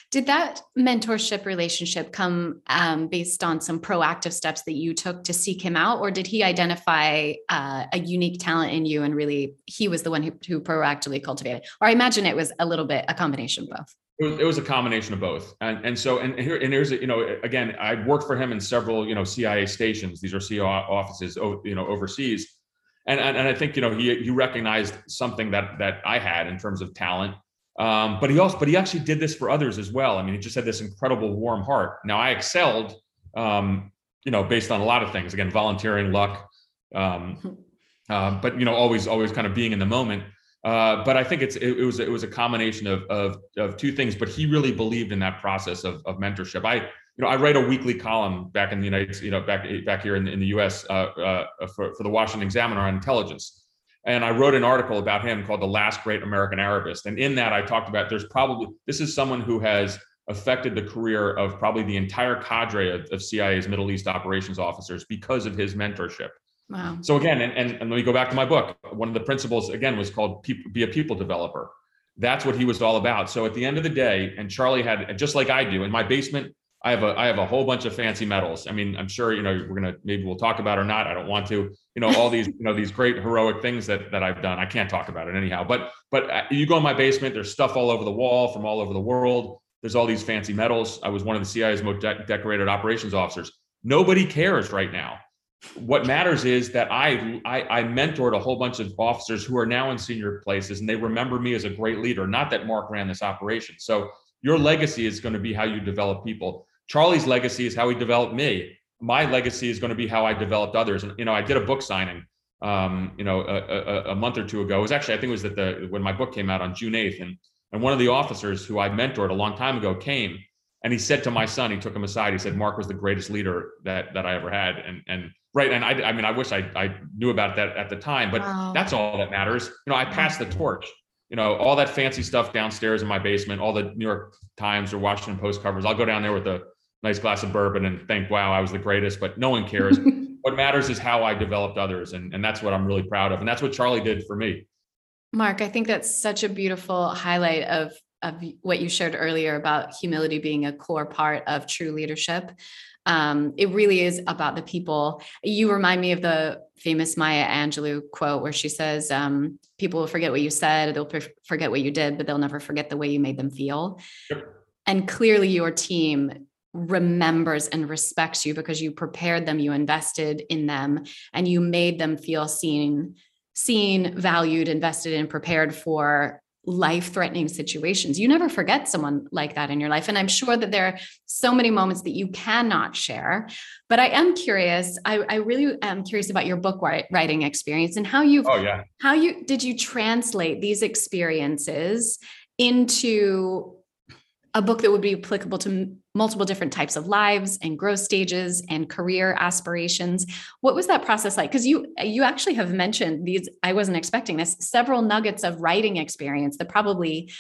S1: Did that mentorship relationship come um, based on some proactive steps that you took to seek him out, or did he identify uh, a unique talent in you and really he was the one who, who proactively cultivated? Or I imagine it was a little bit a combination of both.
S2: It was, a combination of both, and and so and here and here's you know again I worked for him in several you know CIA stations. These are CIA offices you know overseas, and and, and I think you know he he recognized something that that I had in terms of talent, um, but he also but he actually did this for others as well. I mean he just had this incredible warm heart. Now I excelled, um, you know, based on a lot of things. Again, volunteering, luck, um, <laughs> uh, but you know always always kind of being in the moment. Uh, but I think it's it, it, was it was a combination of, of of two things. But he really believed in that process of, of mentorship. I you know, I write a weekly column back in the United, you know, back back here in the, in the U.S. Uh, uh, for for the Washington Examiner on intelligence, and I wrote an article about him called "The Last Great American Arabist," and in that I talked about there's probably this is someone who has affected the career of probably the entire cadre of, of CIA's Middle East operations officers because of his mentorship.
S1: Wow.
S2: So again, and, and, and let me go back to my book. One of the principles again was called be a people developer. That's what he was all about. So at the end of the day, and Charlie had just like I do in my basement, I have a I have a whole bunch of fancy medals. I mean, I'm sure you know we're gonna maybe we'll talk about or not. I don't want to. You know all these you know these great heroic things that that I've done. I can't talk about it anyhow. But but uh, you go in my basement. There's stuff all over the wall from all over the world. There's all these fancy medals. I was one of the CIA's most de- decorated operations officers. Nobody cares right now. What matters is that I, I I mentored a whole bunch of officers who are now in senior places, and they remember me as a great leader. Not that Marc ran this operation. So your legacy is going to be how you develop people. Charlie's legacy is how he developed me. My legacy is going to be how I developed others. And you know, I did a book signing, um, you know, a, a, a month or two ago. It was actually I think it was that the when my book came out on June eighth, and and one of the officers who I mentored a long time ago came and he said to my son, he took him aside. He said, Marc was the greatest leader that that I ever had. And and right. And I I mean, I wish I I knew about that at the time, but wow. that's all that matters. You know, I passed the torch. You know, all that fancy stuff downstairs in my basement, all the New York Times or Washington Post covers. I'll go down there with a nice glass of bourbon and think, wow, I was the greatest, but no one cares. <laughs> what matters is how I developed others. And, and that's what I'm really proud of. And that's what Charlie did for me.
S1: Marc, I think that's such a beautiful highlight of of what you shared earlier about humility being a core part of true leadership. Um, it really is about the people. You remind me of the famous Maya Angelou quote where she says, um, People will forget what you said, they'll forget what you did, but they'll never forget the way you made them feel. Yep. And clearly, your team remembers and respects you because you prepared them, you invested in them, and you made them feel seen seen, valued, invested in, prepared for life threatening situations. You never forget someone like that in your life. And I'm sure that there are so many moments that you cannot share. But I am curious, I, I really am curious about your book writing experience and how you
S2: oh, yeah.
S1: how you did you translate these experiences into a book that would be applicable to multiple different types of lives and growth stages and career aspirations. What was that process like? Because you you actually have mentioned these i wasn't expecting this several nuggets of writing experience that probably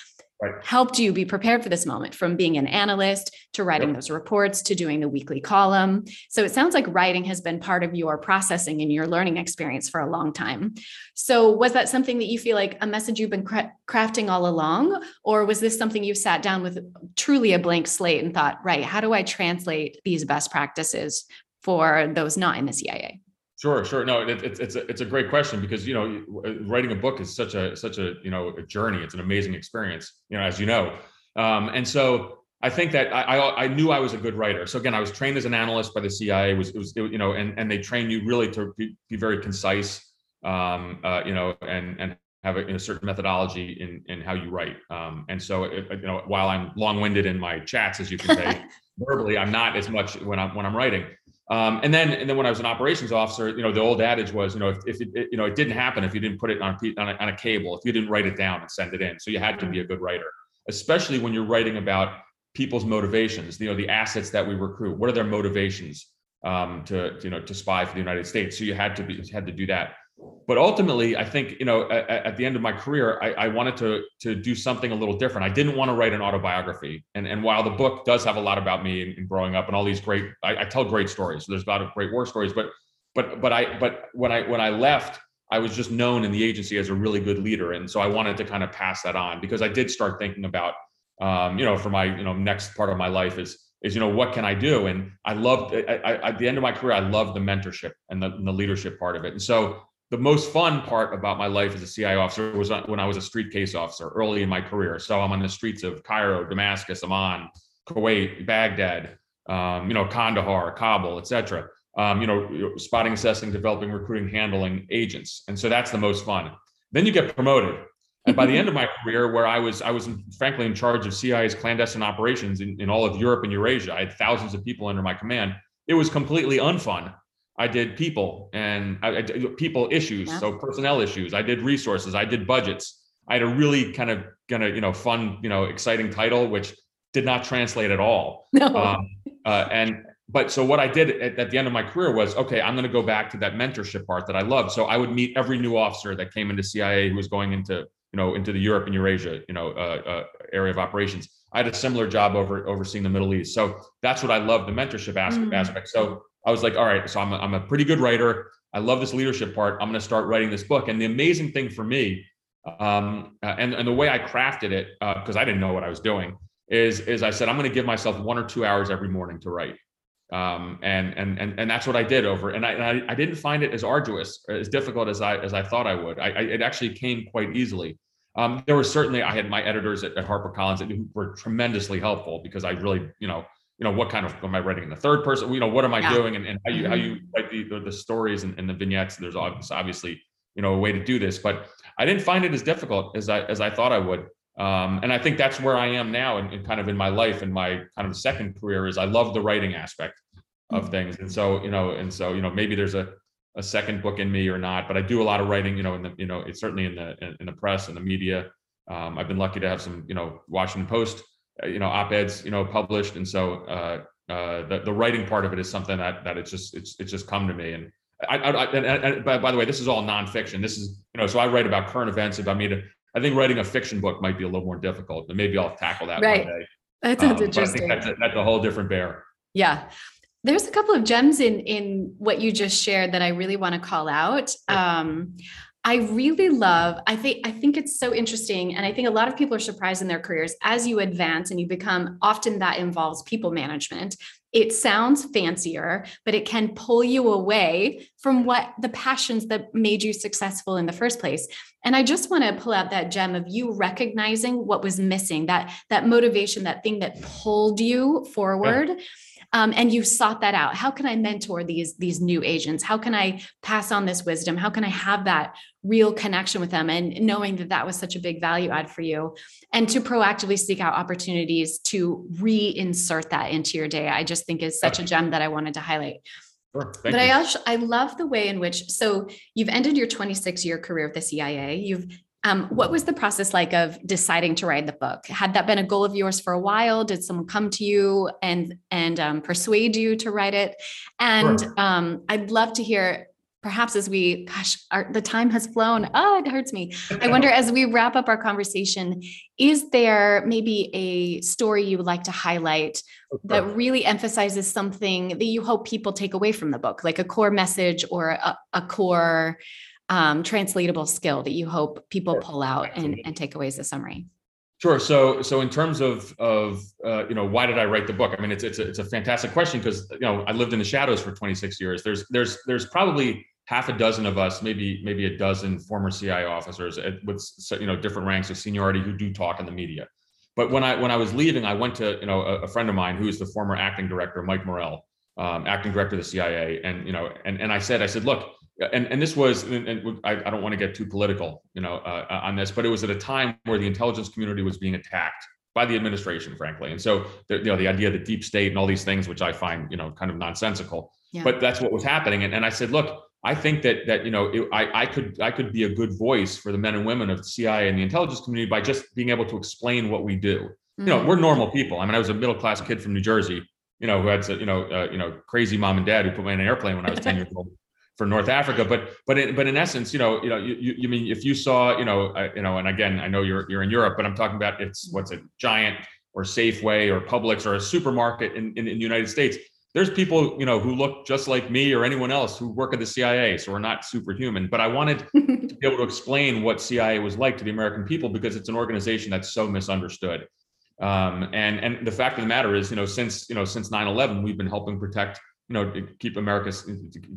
S1: right. helped you be prepared for this moment from being an analyst to writing yep. those reports to doing the weekly column. So it sounds like writing has been part of your processing and your learning experience for a long time. So was that something that you feel like a message you've been cra- crafting all along? Or was this something you sat down with truly a blank slate and thought, right, how do I translate these best practices for those not in the CIA?
S2: Sure, sure. No, it, it's it's a, it's a great question because you know writing a book is such a such a you know a journey. It's an amazing experience, you know, as you know. Um, and so I think that I, I, I knew I was a good writer. So again, I was trained as an analyst by the CIA. It was it was it, you know, and and they train you really to be, be very concise, um, uh, you know, and and have a, a, certain methodology in in how you write. Um, and so it, you know, while I'm long winded in my chats, as you can say, <laughs> verbally, I'm not as much when I'm when I'm writing. Um, and then, and then when I was an operations officer, you know, the old adage was, you know, if, if it, it, you know, it didn't happen if you didn't put it on a, on a, on a cable, if you didn't write it down and send it in. So you had to be a good writer, especially when you're writing about people's motivations. You know, the assets that we recruit. What are their motivations um, to, you know, to spy for the United States? So you had to be had to do that but ultimately i think you know at, at the end of my career I, I, wanted to to do something a little different. I didn't want to write an autobiography. And and while the book does have a lot about me and, growing up and all these great I, I, tell great stories. So there's a lot of great war stories but but but i but when i when i left i was just known in the agency as a really good leader. And so i wanted to kind of pass that on because i did start thinking about um, you know for my you know next part of my life is is you know what can i do? And i loved I, I, at the end of my career i loved the mentorship and the, and the leadership part of it. And so the most fun part about my life as a CIA officer was when I was a street case officer early in my career. So I'm on the streets of Cairo, Damascus, Amman, Kuwait, Baghdad, um, you know, Kandahar, Kabul, etc. Um, you know, spotting, assessing, developing, recruiting, handling agents, and so that's the most fun. Then you get promoted, and by the end of my career, where I was, I was frankly in charge of CIA's clandestine operations in, in all of Europe and Eurasia. I had thousands of people under my command. It was completely unfun I did people and I, I did people issues, yeah. so personnel issues. I did resources. I did budgets. I had a really kind of kind of you know fun you know exciting title, which did not translate at all. <laughs>
S1: No. Um,
S2: uh, and but so what I did at, at, the end of my career was okay, I'm going to go back to that mentorship part that I loved. So I would meet every new officer that came into CIA who was going into you know into the Europe and Eurasia you know uh, uh, area of operations. I had a similar job over overseeing the Middle East. So that's what I love the mentorship aspect. Mm. aspect. So I was like, all right, so I'm a, I'm a pretty good writer. I love this leadership part. I'm going to start writing this book. And the amazing thing for me, um, uh, and and the way I crafted it because uh, I didn't know what I was doing is is I said I'm going to give myself one or two hours every morning to write um, and and and and that's what I did over. And I, and I, I didn't find it as arduous, or as difficult as I as I thought I would. I, I it actually came quite easily. Um, there was certainly I had my editors at, at HarperCollins that were tremendously helpful because I really you know you know what kind of am I writing in the third person? You know what am I yeah. doing and, and how you how you mm-hmm. write the, the, the stories and, and the vignettes. There's obviously you know a way to do this, but I didn't find it as difficult as I as I thought I would. Um, and I think that's where I am now, and, kind of in my life and my kind of second career is I love the writing aspect of mm-hmm. things, and so you know, and so you know, maybe there's a a second book in me or not, but I do a lot of writing, you know, in the you know, it's certainly in the in, in the press and the media. Um, I've been lucky to have some, you know, Washington Post, you know, op-eds, you know, published, and so uh, uh, the the writing part of it is something that that it's just it's it's just come to me, and I, I, I and, and, by, by the way, this is all nonfiction. This is, you know, so I write about current events. If I mean, I think writing a fiction book might be a little more difficult, but maybe I'll tackle that
S1: right.
S2: one day.
S1: That sounds um, interesting.
S2: That's a, that's a whole different bear.
S1: Yeah. There's a couple of gems in in what you just shared that I really want to call out. Um, I really love, I think, I think it's so interesting. And I think a lot of people are surprised in their careers as you advance and you become often that involves people management. It sounds fancier, but it can pull you away from what the passions that made you successful in the first place. And I just want to pull out that gem of you recognizing what was missing, that that motivation, that thing that pulled you forward. Yeah um, and you've sought that out how can i mentor these these new agents how can i pass on this wisdom how can i have that real connection with them and knowing that that was such a big value add for you and to proactively seek out opportunities to reinsert that into your day i just think is such a gem that i wanted to highlight
S2: Sure.
S1: but you. I also I love the way in which so you've ended your 26 year career with the CIA. You've um, what was the process like of deciding to write the book? Had that been a goal of yours for a while? Did someone come to you and and um, persuade you to write it? And sure. um, I'd love to hear, perhaps as we, gosh, our, the time has flown. Oh, it hurts me. I <laughs> wonder as we wrap up our conversation, is there maybe a story you would like to highlight that really emphasizes something that you hope people take away from the book, like a core message or a, a core um, translatable skill that you hope people sure. pull out and, and take away as a summary?
S2: Sure. So, so in terms of of uh, you know, why did I write the book? I mean, it's it's a, it's a fantastic question because you know I lived in the shadows for 26 years. There's there's there's probably half a dozen of us, maybe maybe a dozen former CIA officers at, with you know different ranks of seniority who do talk in the media. But when I when I was leaving, I went to you know a, a friend of mine who is the former acting director, Mike Morell, um, acting director of the CIA, and you know, and and I said, I said, look, and and this was, and, and I, I, don't want to get too political, you know, uh, uh, on this, but it was at a time where the intelligence community was being attacked by the administration, frankly, and so the, you know the idea of the deep state and all these things, which I find you know kind of nonsensical, yeah. but that's what was happening, and, and I said, look, I think that that you know it, I I could I could be a good voice for the men and women of the CIA and the intelligence community by just being able to explain what we do. Mm-hmm. You know, mm-hmm. we're normal people. I mean, I was a middle class kid from New Jersey, you know, who had you know uh, you know crazy mom and dad who put me in an airplane when I was ten years old for North Africa. But but in, but in essence, you know, you know, you, you mean if you saw, you know, uh, you know, and again, I know you're you're in Europe, but I'm talking about it's what's a giant or Safeway or Publix or a supermarket in, in, in the United States. There's people, you know, who look just like me or anyone else who work at the CIA, so we're not superhuman. But I wanted <laughs> to be able to explain what CIA was like to the American people because it's an organization that's so misunderstood. Um, and and the fact of the matter is, you know, since you know since 9/11, we've been helping protect you know to keep America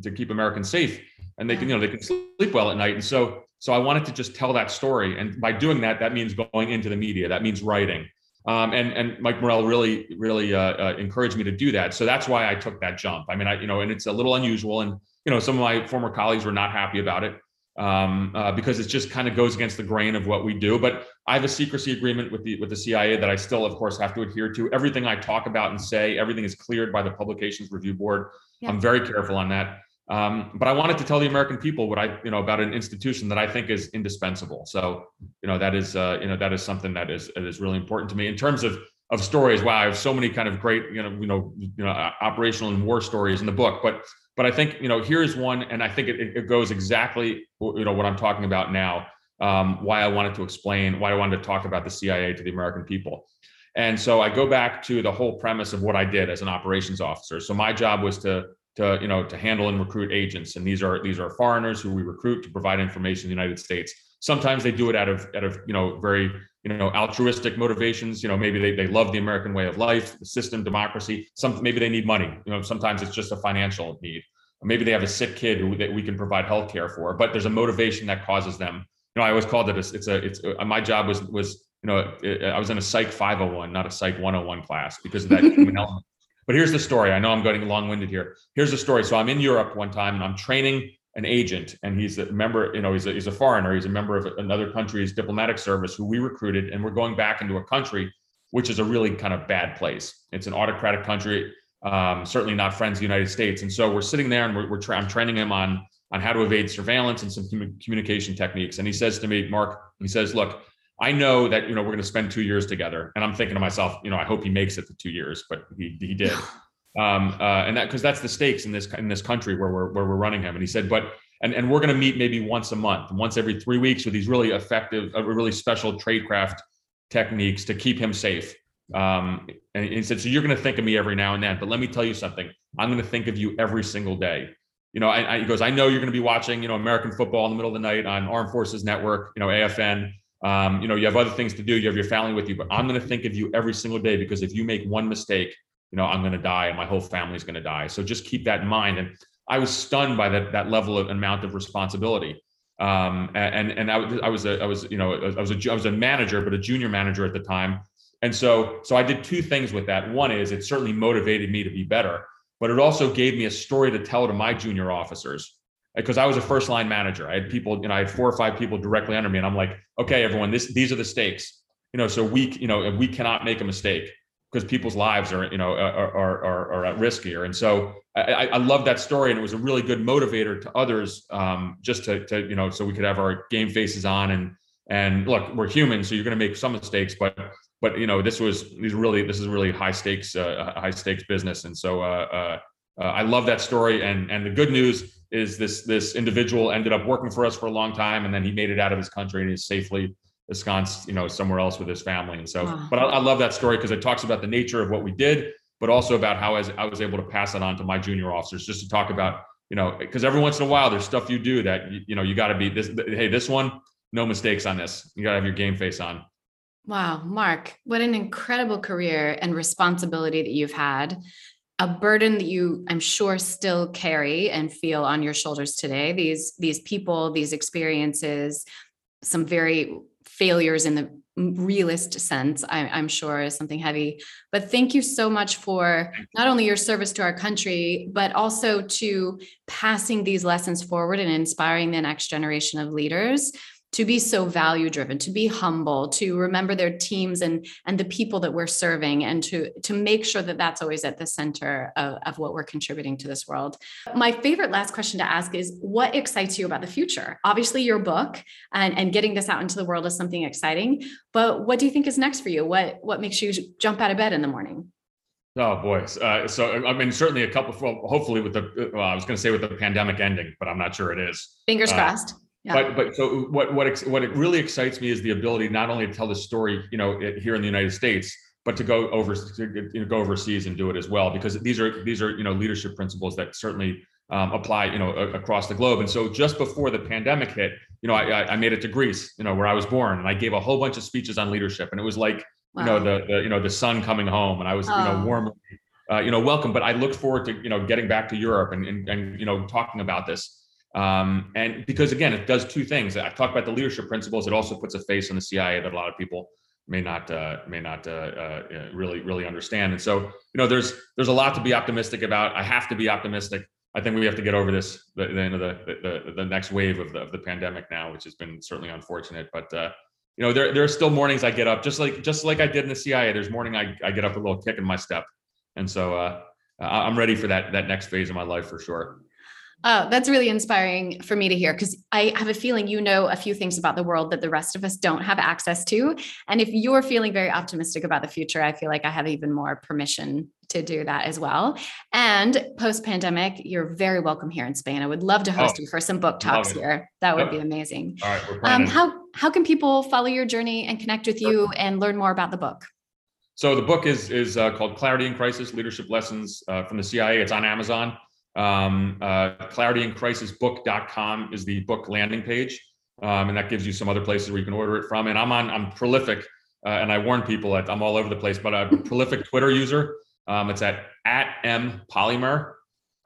S2: to keep Americans safe, and they can you know they can sleep well at night. And so so I wanted to just tell that story, and by doing that, that means going into the media. That means writing. Um, and and Mike Morell really really uh, uh, encouraged me to do that. So that's why I took that jump. I mean, I you know, and it's a little unusual, and you know, some of my former colleagues were not happy about it um, uh, because it just kind of goes against the grain of what we do. But I have a secrecy agreement with the with the CIA that I still, of course, have to adhere to. Everything I talk about and say, everything is cleared by the Publications Review Board. Yeah. I'm very careful on that. Um, but I wanted to tell the American people what I, you know, about an institution that I think is indispensable. So, you know, that is, uh, you know, that is something that is that is really important to me in terms of of stories. Wow, I have so many kind of great, you know, you know, you know, operational and war stories in the book. But but I think you know here's one, and I think it, it goes exactly you know what I'm talking about now. Um, why I wanted to explain why I wanted to talk about the CIA to the American people. And so I go back to the whole premise of what I did as an operations officer. So my job was to to you know to handle and recruit agents, and these are these are foreigners who we recruit to provide information in the United States. Sometimes they do it out of out of you know very you know altruistic motivations. You know maybe they they love the American way of life, the system, democracy. Some maybe they need money. You know sometimes it's just a financial need. Maybe they have a sick kid who that we can provide health care for, but there's a motivation that causes them. You know I always called it a, it's a it's a, my job was was you know, I was in a psych 501, not a psych 101 class because of that <laughs> human element. But here's the story. I know I'm getting long winded here. Here's the story. So I'm in Europe one time and I'm training an agent and he's a member, you know, he's a, he's a foreigner. He's a member of another country's diplomatic service who we recruited. And we're going back into a country, which is a really kind of bad place. It's an autocratic country, um, certainly not friends of the United States. And so we're sitting there and we're, we're tra- I'm training him on, on how to evade surveillance and some communication techniques. And he says to me, Marc, he says, look, I know that you know we're going to spend two years together, and I'm thinking to myself, you know, I hope he makes it to two years, but he he did, <laughs> um, uh, and that because that's the stakes in this in this country where we're where we're running him. And he said, but and and we're going to meet maybe once a month, once every three weeks, with these really effective, uh, really special tradecraft techniques to keep him safe. Um, and he said, so you're going to think of me every now and then, but let me tell you something. I'm going to think of you every single day. You know, I, I, he goes, I know you're going to be watching, you know, American football in the middle of the night on Armed Forces Network, you know, AFN um, you know, you have other things to do. You have your family with you, but I'm going to think of you every single day because if you make one mistake, you know, I'm going to die and my whole family's going to die. So just keep that in mind. And I was stunned by that that level of amount of responsibility. Um, and and I, I was a I was you know I was a I was a manager, but a junior manager at the time. And so so I did two things with that. One is it certainly motivated me to be better, but it also gave me a story to tell to my junior officers because I was a first line manager. I had people, you know, I had four or five people directly under me, and I'm like, okay, everyone, this these are the stakes. You know, so we, you know, we cannot make a mistake because people's lives are, you know, are are are, at risk here. And so I, I love that story, and it was a really good motivator to others, um, just to to you know, so we could have our game faces on and and look, we're human, so you're going to make some mistakes, but but you know, this was these really this is really high stakes uh, high stakes business, and so uh, uh, uh, I love that story. And and the good news is this this individual ended up working for us for a long time, and then he made it out of his country and is safely ensconced, you know, somewhere else with his family. And so, wow. but I, I, love that story because it talks about the nature of what we did, but also about how I was, I was able to pass it on to my junior officers, just to talk about, you know, because every once in a while there's stuff you do that you, you know you got to be this. Hey, this one, no mistakes on this. You got to have your game face on.
S1: Wow, Marc, what an incredible career and responsibility that you've had. A burden that you i'm sure still carry and feel on your shoulders today. These these people these experiences some very failures in the realist sense I, i'm sure is something heavy. But thank you so much for not only your service to our country but also to passing these lessons forward and inspiring the next generation of leaders to be so value driven to be humble to remember their teams and and the people that we're serving and to to make sure that that's always at the center of, of what we're contributing to this world my favorite last question to ask is what excites you about the future obviously your book and, and getting this out into the world is something exciting but what do you think is next for you what what makes you jump out of bed in the morning
S2: Oh boy! Uh, so I mean, certainly a couple. Well, hopefully, with the well, I was going to say with the pandemic ending, but I'm not sure it is.
S1: Fingers uh, crossed.
S2: Yeah. But but so what what what it really excites me is the ability not only to tell the story, you know, here in the United States, but to go over to you know, go overseas and do it as well, because these are these are you know leadership principles that certainly um, apply you know across the globe. And so just before the pandemic hit, you know, I, I made it to Greece, you know, where I was born, and I gave a whole bunch of speeches on leadership, and it was like wow. you know the, the you know the son coming home, and I was oh. you know oh. warmly uh, you know welcome. But I looked forward to you know getting back to Europe and and, and you know talking about this. Um, and because again, it does two things. I talk about the leadership principles. It also puts a face on the CIA that a lot of people may not uh, may not uh, uh, really really understand. And so, you know, there's there's a lot to be optimistic about. I have to be optimistic. I think we have to get over this the, the end of the, the the next wave of the of the pandemic now, which has been certainly unfortunate. But uh, you know, there there are still mornings I get up just like just like I did in the CIA. There's morning I I get up a little kick in my step, and so uh, I'm ready for that that next phase of my life for sure.
S1: Oh, that's really inspiring for me to hear because I have a feeling you know a few things about the world that the rest of us don't have access to. And if you're feeling very optimistic about the future, I feel like I have even more permission to do that as well. And post pandemic, you're very welcome here in Spain. I would love to host oh, you for some book talks here. That would yep. be amazing.
S2: All right, we're um,
S1: how how can people follow your journey and connect with you and learn more about the book?
S2: So the book is is uh, called Clarity in Crisis: Leadership Lessons uh, from the CIA. It's on Amazon. Um, uh, clarityincrisisbook.com is the book landing page. Um, and that gives you some other places where you can order it from. And I'm on, I'm prolific, uh, and I warn people that I'm all over the place, but I'm a <laughs> prolific Twitter user. Um, it's at at m polymer.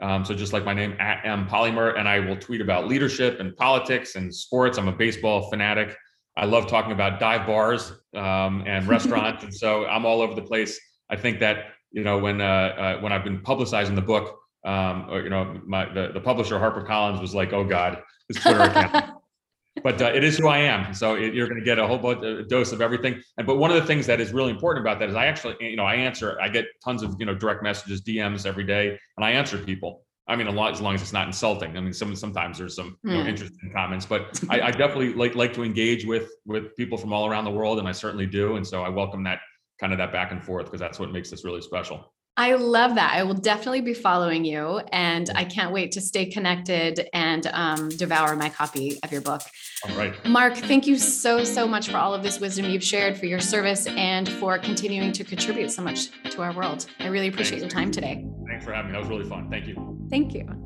S2: Um, so just like my name, at m polymer, and I will tweet about leadership and politics and sports. I'm a baseball fanatic. I love talking about dive bars um, and <laughs> restaurants, and so I'm all over the place. I think that you know when uh, uh, when I've been publicizing the book, um, or, you know, my the, the publisher Harper Collins was like, "Oh God, this Twitter account." <laughs> but uh, it is who I am, so it, you're going to get a whole bunch, a dose of everything. And but one of the things that is really important about that is I actually, you know, I answer, I get tons of you know direct messages, DMs every day, and I answer people. I mean, a lot as long as it's not insulting. I mean, some sometimes there's some you know, mm. interesting comments, but I, I definitely like like to engage with with people from all around the world, and I certainly do. And so I welcome that kind of that back and forth because that's what makes this really special.
S1: I love that. I will definitely be following you, and I can't wait to stay connected and um, devour my copy of your book.
S2: All right.
S1: Marc, thank you so, so much for all of this wisdom you've shared, for your service, and for continuing to contribute so much to our world. I really appreciate Thanks. your time today.
S2: Thanks for having me. That was really fun. Thank you.
S1: Thank you.